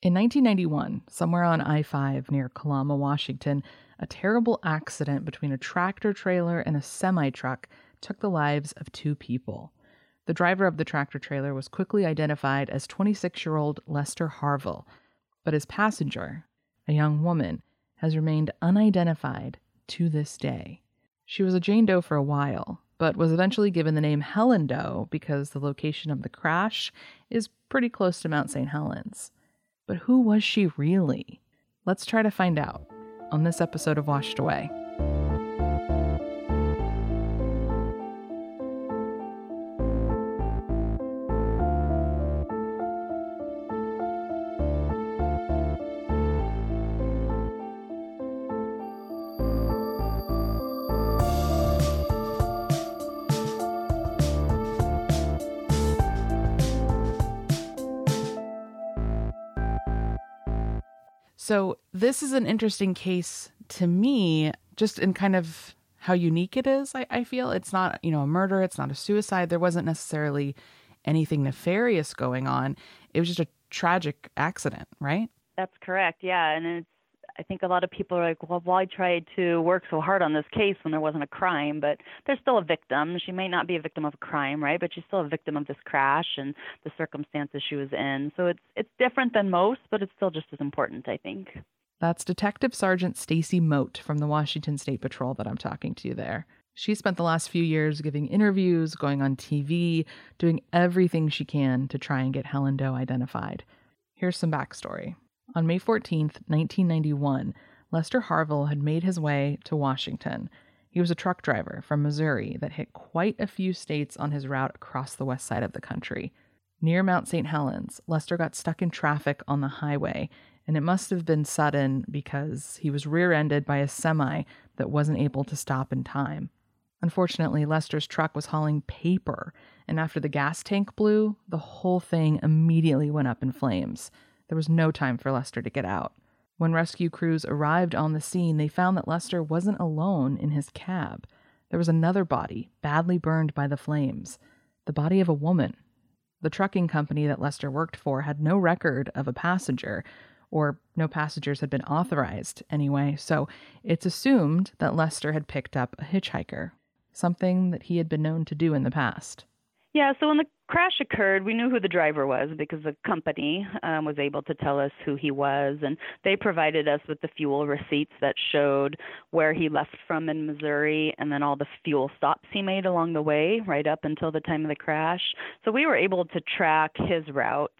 In 1991, somewhere on I 5 near Kalama, Washington, a terrible accident between a tractor trailer and a semi truck took the lives of two people. The driver of the tractor trailer was quickly identified as 26 year old Lester Harville, but his passenger, a young woman, has remained unidentified to this day. She was a Jane Doe for a while, but was eventually given the name Helen Doe because the location of the crash is pretty close to Mount St. Helens. But who was she really? Let's try to find out on this episode of Washed Away. So, this is an interesting case to me, just in kind of how unique it is. I, I, feel it's not, you know, a murder, it's not a suicide. There wasn't necessarily anything nefarious going on. It was just a tragic accident, right? That's correct. Yeah. And it's I think a lot of people are like, well, why try to work so hard on this case when there wasn't a crime? But there's still a victim. She may not be a victim of a crime, right? But she's still a victim of this crash and the circumstances she was in. So it's it's different than most, but it's still just as important, I think. That's Detective Sergeant Stacy Moat from the Washington State Patrol that I'm talking to you there. She spent the last few years giving interviews, going on TV, doing everything she can to try and get Helen Doe identified. Here's some backstory. On May 14, 1991, Lester Harville had made his way to Washington. He was a truck driver from Missouri that hit quite a few states on his route across the west side of the country. Near Mount St. Helens, Lester got stuck in traffic on the highway, and it must have been sudden because he was rear ended by a semi that wasn't able to stop in time. Unfortunately, Lester's truck was hauling paper, and after the gas tank blew, the whole thing immediately went up in flames. There was no time for Lester to get out. When rescue crews arrived on the scene, they found that Lester wasn't alone in his cab. There was another body, badly burned by the flames the body of a woman. The trucking company that Lester worked for had no record of a passenger, or no passengers had been authorized anyway, so it's assumed that Lester had picked up a hitchhiker, something that he had been known to do in the past. Yeah, so when the crash occurred, we knew who the driver was because the company um, was able to tell us who he was, and they provided us with the fuel receipts that showed where he left from in Missouri and then all the fuel stops he made along the way, right up until the time of the crash. So we were able to track his route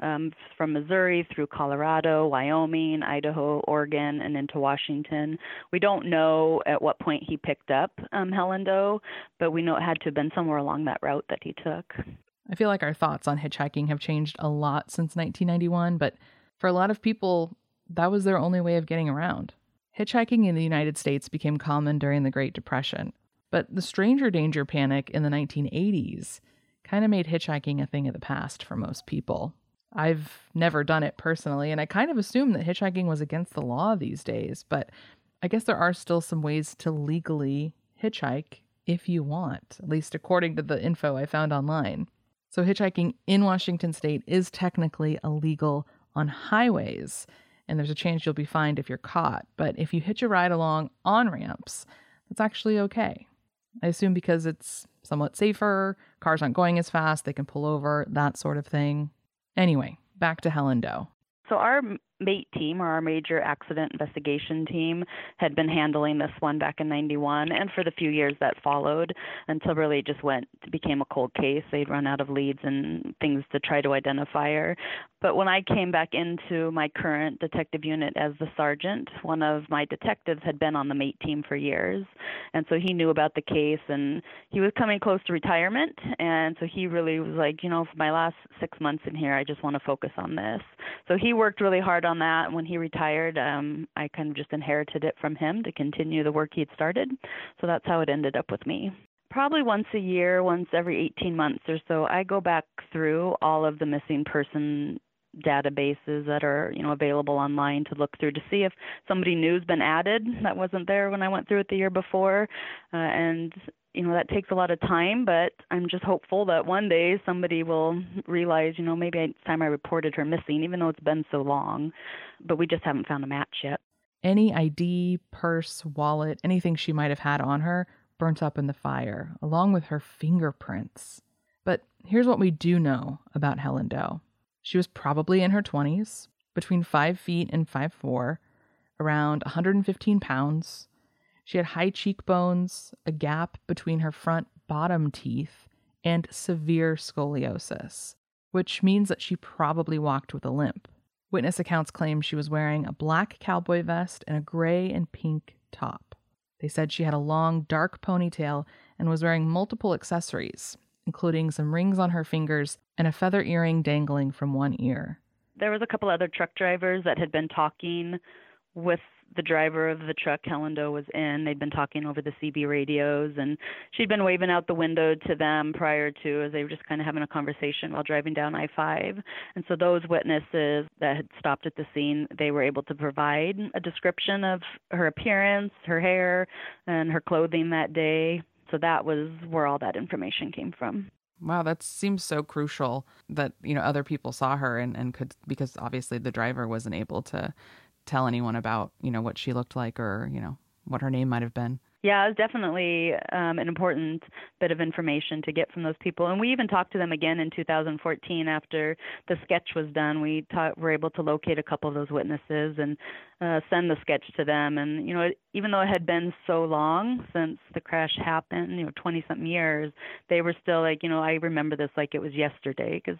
um, from Missouri through Colorado, Wyoming, Idaho, Oregon, and into Washington. We don't know at what point he picked up um, Helen Doe, but we know it had to have been somewhere along that route that he took. I feel like our thoughts on hitchhiking have changed a lot since 1991, but for a lot of people, that was their only way of getting around. Hitchhiking in the United States became common during the Great Depression, but the stranger danger panic in the 1980s kind of made hitchhiking a thing of the past for most people. I've never done it personally, and I kind of assumed that hitchhiking was against the law these days, but I guess there are still some ways to legally hitchhike if you want, at least according to the info I found online. So, hitchhiking in Washington state is technically illegal on highways, and there's a chance you'll be fined if you're caught. But if you hitch a ride along on ramps, that's actually okay. I assume because it's somewhat safer, cars aren't going as fast, they can pull over, that sort of thing. Anyway, back to Helen Doe. So our MAIT team, or our major accident investigation team, had been handling this one back in 91 and for the few years that followed until really just went, became a cold case. They'd run out of leads and things to try to identify her. But when I came back into my current detective unit as the sergeant, one of my detectives had been on the MAIT team for years. And so he knew about the case and he was coming close to retirement. And so he really was like, you know, for my last six months in here, I just want to focus on this. So he worked really hard on that. When he retired, um, I kind of just inherited it from him to continue the work he had started. So that's how it ended up with me probably once a year, once every 18 months or so, I go back through all of the missing person databases that are you know available online to look through to see if somebody new's been added that wasn't there when I went through it the year before, uh, and you know that takes a lot of time. But I'm just hopeful that one day somebody will realize you know maybe it's time I reported her missing, even though it's been so long, but we just haven't found a match yet. Any ID, purse, wallet, anything she might have had on her burnt up in the fire, along with her fingerprints. But here's what we do know about Helen Doe. She was probably in her 20s, between 5 feet and 5 4 around 115 pounds. She had high cheekbones, a gap between her front bottom teeth, and severe scoliosis, which means that she probably walked with a limp. Witness accounts claim she was wearing a black cowboy vest and a gray and pink top. They said she had a long, dark ponytail and was wearing multiple accessories, including some rings on her fingers and a feather earring dangling from one ear. There was a couple other truck drivers that had been talking with the driver of the truck Helen Doe was in. They'd been talking over the CB radios, and she'd been waving out the window to them prior to as they were just kind of having a conversation while driving down I 5. And so those witnesses that had stopped at the scene, they were able to provide a description of her appearance, her hair, and her clothing that day. So that was where all that information came from. Wow, that seems so crucial that, you know, other people saw her and, and could because obviously the driver wasn't able to tell anyone about, you know, what she looked like or, you know, what her name might have been. Yeah, it was definitely um, an important bit of information to get from those people. And we even talked to them again in 2014 after the sketch was done. We were able to locate a couple of those witnesses and uh, send the sketch to them. And, you know, even though it had been so long since the crash happened, you know, 20 something years, they were still like, you know, I remember this like it was yesterday because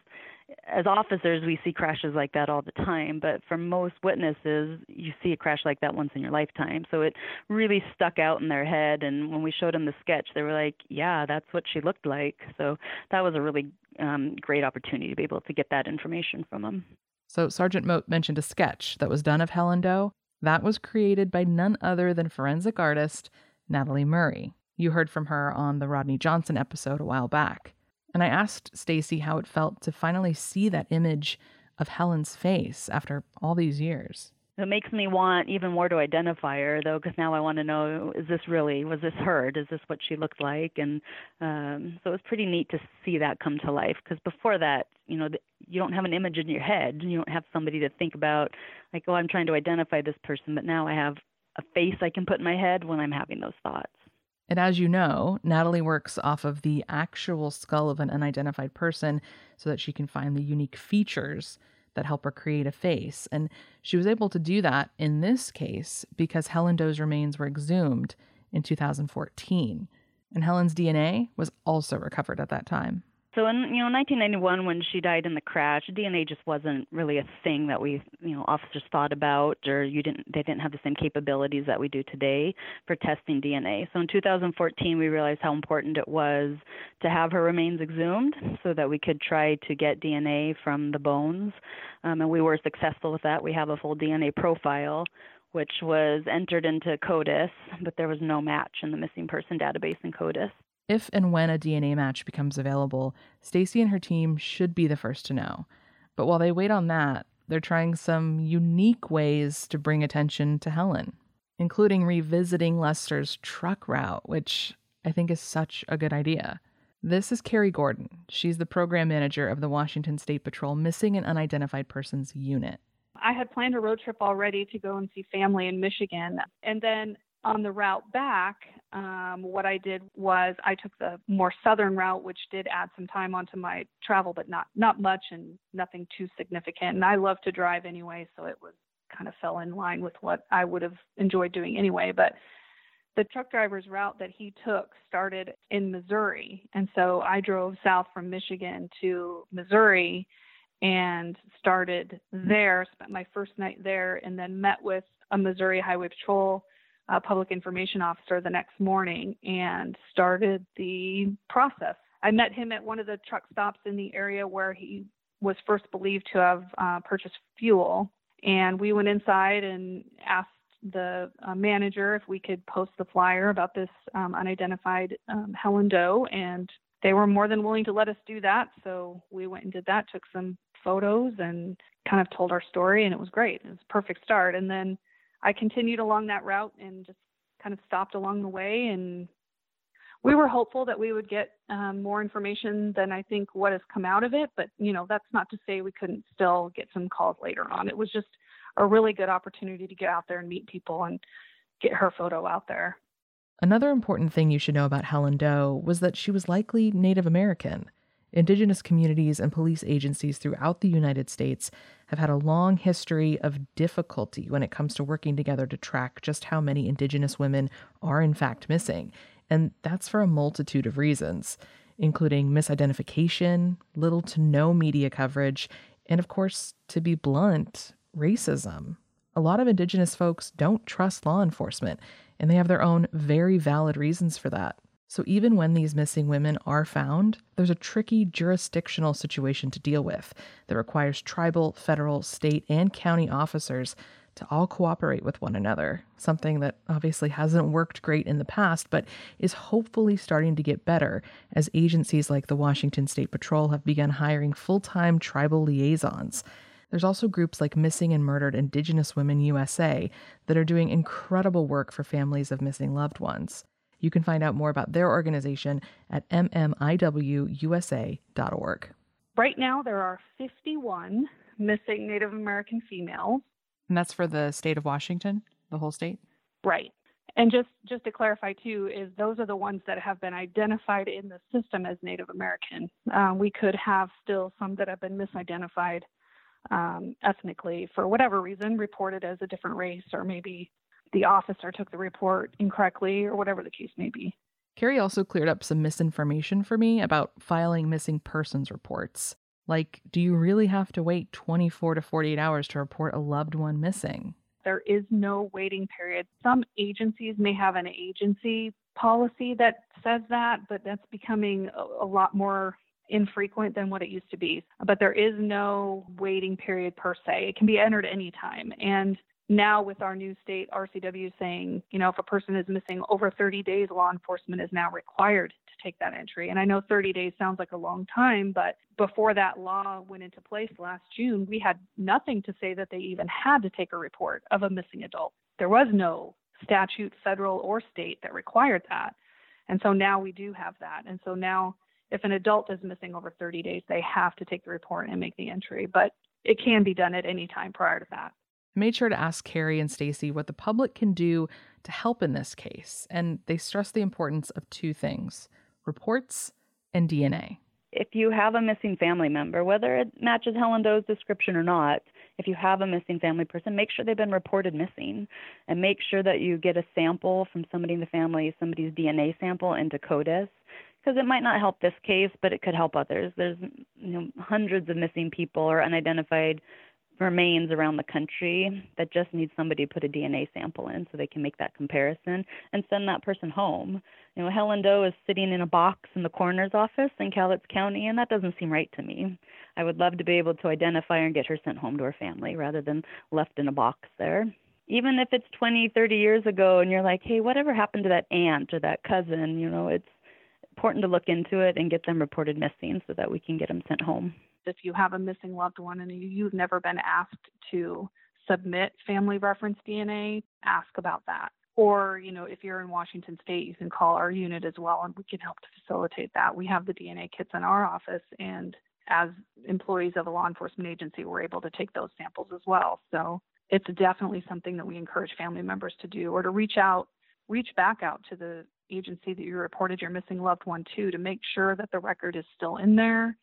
as officers, we see crashes like that all the time, but for most witnesses, you see a crash like that once in your lifetime. So it really stuck out in their head. And when we showed them the sketch, they were like, "Yeah, that's what she looked like." So that was a really um, great opportunity to be able to get that information from them. So Sergeant Moat mentioned a sketch that was done of Helen Doe. That was created by none other than forensic artist Natalie Murry. You heard from her on the Rodney Johnson episode a while back. And I asked Stacy how it felt to finally see that image of Helen's face after all these years. It makes me want even more to identify her, though, because now I want to know: is this really? Was this her? Is this what she looked like? And um, so it was pretty neat to see that come to life. Because before that, you know, you don't have an image in your head. You don't have somebody to think about, like, oh, I'm trying to identify this person, but now I have a face I can put in my head when I'm having those thoughts. And as you know, Natalie works off of the actual skull of an unidentified person so that she can find the unique features that help her create a face. And she was able to do that in this case because Helen Doe's remains were exhumed in 2014. And Helen's DNA was also recovered at that time. So in you know 1991 when she died in the crash, DNA just wasn't really a thing that we you know officers thought about, or you didn't they didn't have the same capabilities that we do today for testing DNA. So in 2014 we realized how important it was to have her remains exhumed so that we could try to get DNA from the bones, um, and we were successful with that. We have a full DNA profile which was entered into CODIS, but there was no match in the missing person database in CODIS. If and when a DNA match becomes available, Stacy and her team should be the first to know. But while they wait on that, they're trying some unique ways to bring attention to Helen, including revisiting Lester's truck route, which I think is such a good idea. This is Carrie Gordon. She's the program manager of the Washington State Patrol Missing and Unidentified Persons Unit. I had planned a road trip already to go and see family in Michigan. And then on the route back, um, what I did was I took the more southern route, which did add some time onto my travel, but not not much and nothing too significant. And I love to drive anyway, so it was kind of fell in line with what I would have enjoyed doing anyway. But the truck driver's route that he took started in Missouri. And so I drove south from Michigan to Missouri and started there, spent my first night there, and then met with a Missouri Highway Patrol uh, public information officer the next morning and started the process. I met him at one of the truck stops in the area where he was first believed to have uh, purchased fuel. And we went inside and asked the uh, manager if we could post the flyer about this um, unidentified um, Helen Doe, and they were more than willing to let us do that. So we went and did that, took some photos, and kind of told our story, and it was great. It was a perfect start. And then I continued along that route and just kind of stopped along the way and we were hopeful that we would get um, more information than I think what has come out of it. But you know, that's not to say we couldn't still get some calls later on. It was just a really good opportunity to get out there and meet people and get her photo out there. Another important thing you should know about Helen Doe was that she was likely Native American. Indigenous communities and police agencies throughout the United States have had a long history of difficulty when it comes to working together to track just how many Indigenous women are in fact missing. And that's for a multitude of reasons, including misidentification, little to no media coverage, and of course, to be blunt, racism. A lot of Indigenous folks don't trust law enforcement, and they have their own very valid reasons for that. So even when these missing women are found, there's a tricky jurisdictional situation to deal with that requires tribal, federal, state, and county officers to all cooperate with one another, something that obviously hasn't worked great in the past, but is hopefully starting to get better as agencies like the Washington State Patrol have begun hiring full time tribal liaisons. There's also groups like Missing and Murdered Indigenous Women USA that are doing incredible work for families of missing loved ones. You can find out more about their organization at mmiwusa.org. Right now, there are 51 missing Native American females. And that's for the state of Washington, the whole state? Right. And just, just to clarify, too, is those are the ones that have been identified in the system as Native American. Um, we could have still some that have been misidentified um, ethnically for whatever reason, reported as a different race or maybe the officer took the report incorrectly or whatever the case may be. Carrie also cleared up some misinformation for me about filing missing persons reports. Like, do you really have to wait 24 to 48 hours to report a loved one missing? There is no waiting period. Some agencies may have an agency policy that says that, but that's becoming a, a lot more infrequent than what it used to be. But there is no waiting period per se. It can be entered anytime. And now with our new state RCW saying, you know, if a person is missing over 30 days, law enforcement is now required to take that entry. And I know 30 days sounds like a long time, but before that law went into place last June, we had nothing to say that they even had to take a report of a missing adult. There was no statute, federal or state, that required that. And so now we do have that. And so now if an adult is missing over 30 days, they have to take the report and make the entry. But it can be done at any time prior to that. Made sure to ask Carrie and Stacy what the public can do to help in this case, and they stress the importance of two things reports and DNA. If you have a missing family member, whether it matches Helen Doe's description or not, if you have a missing family person, make sure they've been reported missing and make sure that you get a sample from somebody in the family, somebody's DNA sample into CODIS because it might not help this case, but it could help others. There's you know hundreds of missing people or unidentified remains around the country that just need somebody to put a DNA sample in so they can make that comparison and send that person home. You know, Helen Doe is sitting in a box in the coroner's office in Cowlitz County, and that doesn't seem right to me. I would love to be able to identify her and get her sent home to her family rather than left in a box there. Even if it's 20, 30 years ago and you're like, hey, whatever happened to that aunt or that cousin? You know, it's important to look into it and get them reported missing so that we can get them sent home if you have a missing loved one and you've never been asked to submit family reference DNA, ask about that. Or, you know, if you're in Washington State, you can call our unit as well and we can help to facilitate that. We have the DNA kits in our office and as employees of a law enforcement agency, we're able to take those samples as well. So it's definitely something that we encourage family members to do or to reach out, reach back out to the agency that you reported your missing loved one to to make sure that the record is still in there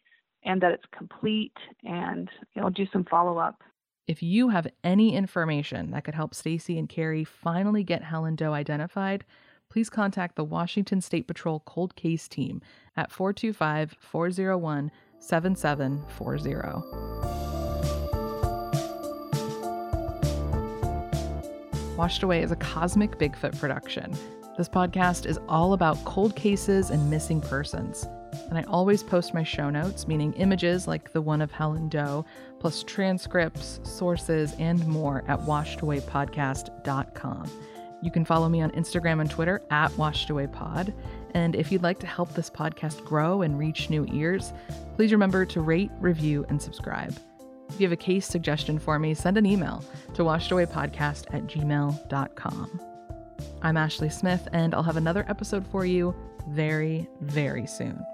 and that it's complete and you know do some follow up If you have any information that could help Stacy and Carrie finally get Helen Doe identified, please contact the Washington State Patrol Cold Case Team at 425 401 7740. Washed Away is a cosmic Bigfoot production. This podcast is all about cold cases and missing persons. And I always post my show notes, meaning images like the one of Helen Doe, plus transcripts, sources, and more at washedawaypodcast.com. You can follow me on Instagram and Twitter at washedawaypod. And if you'd like to help this podcast grow and reach new ears, please remember to rate, review, and subscribe. If you have a case suggestion for me, send an email to washedawaypodcast at gmail.com. I'm Ashley Smith, and I'll have another episode for you very, very soon.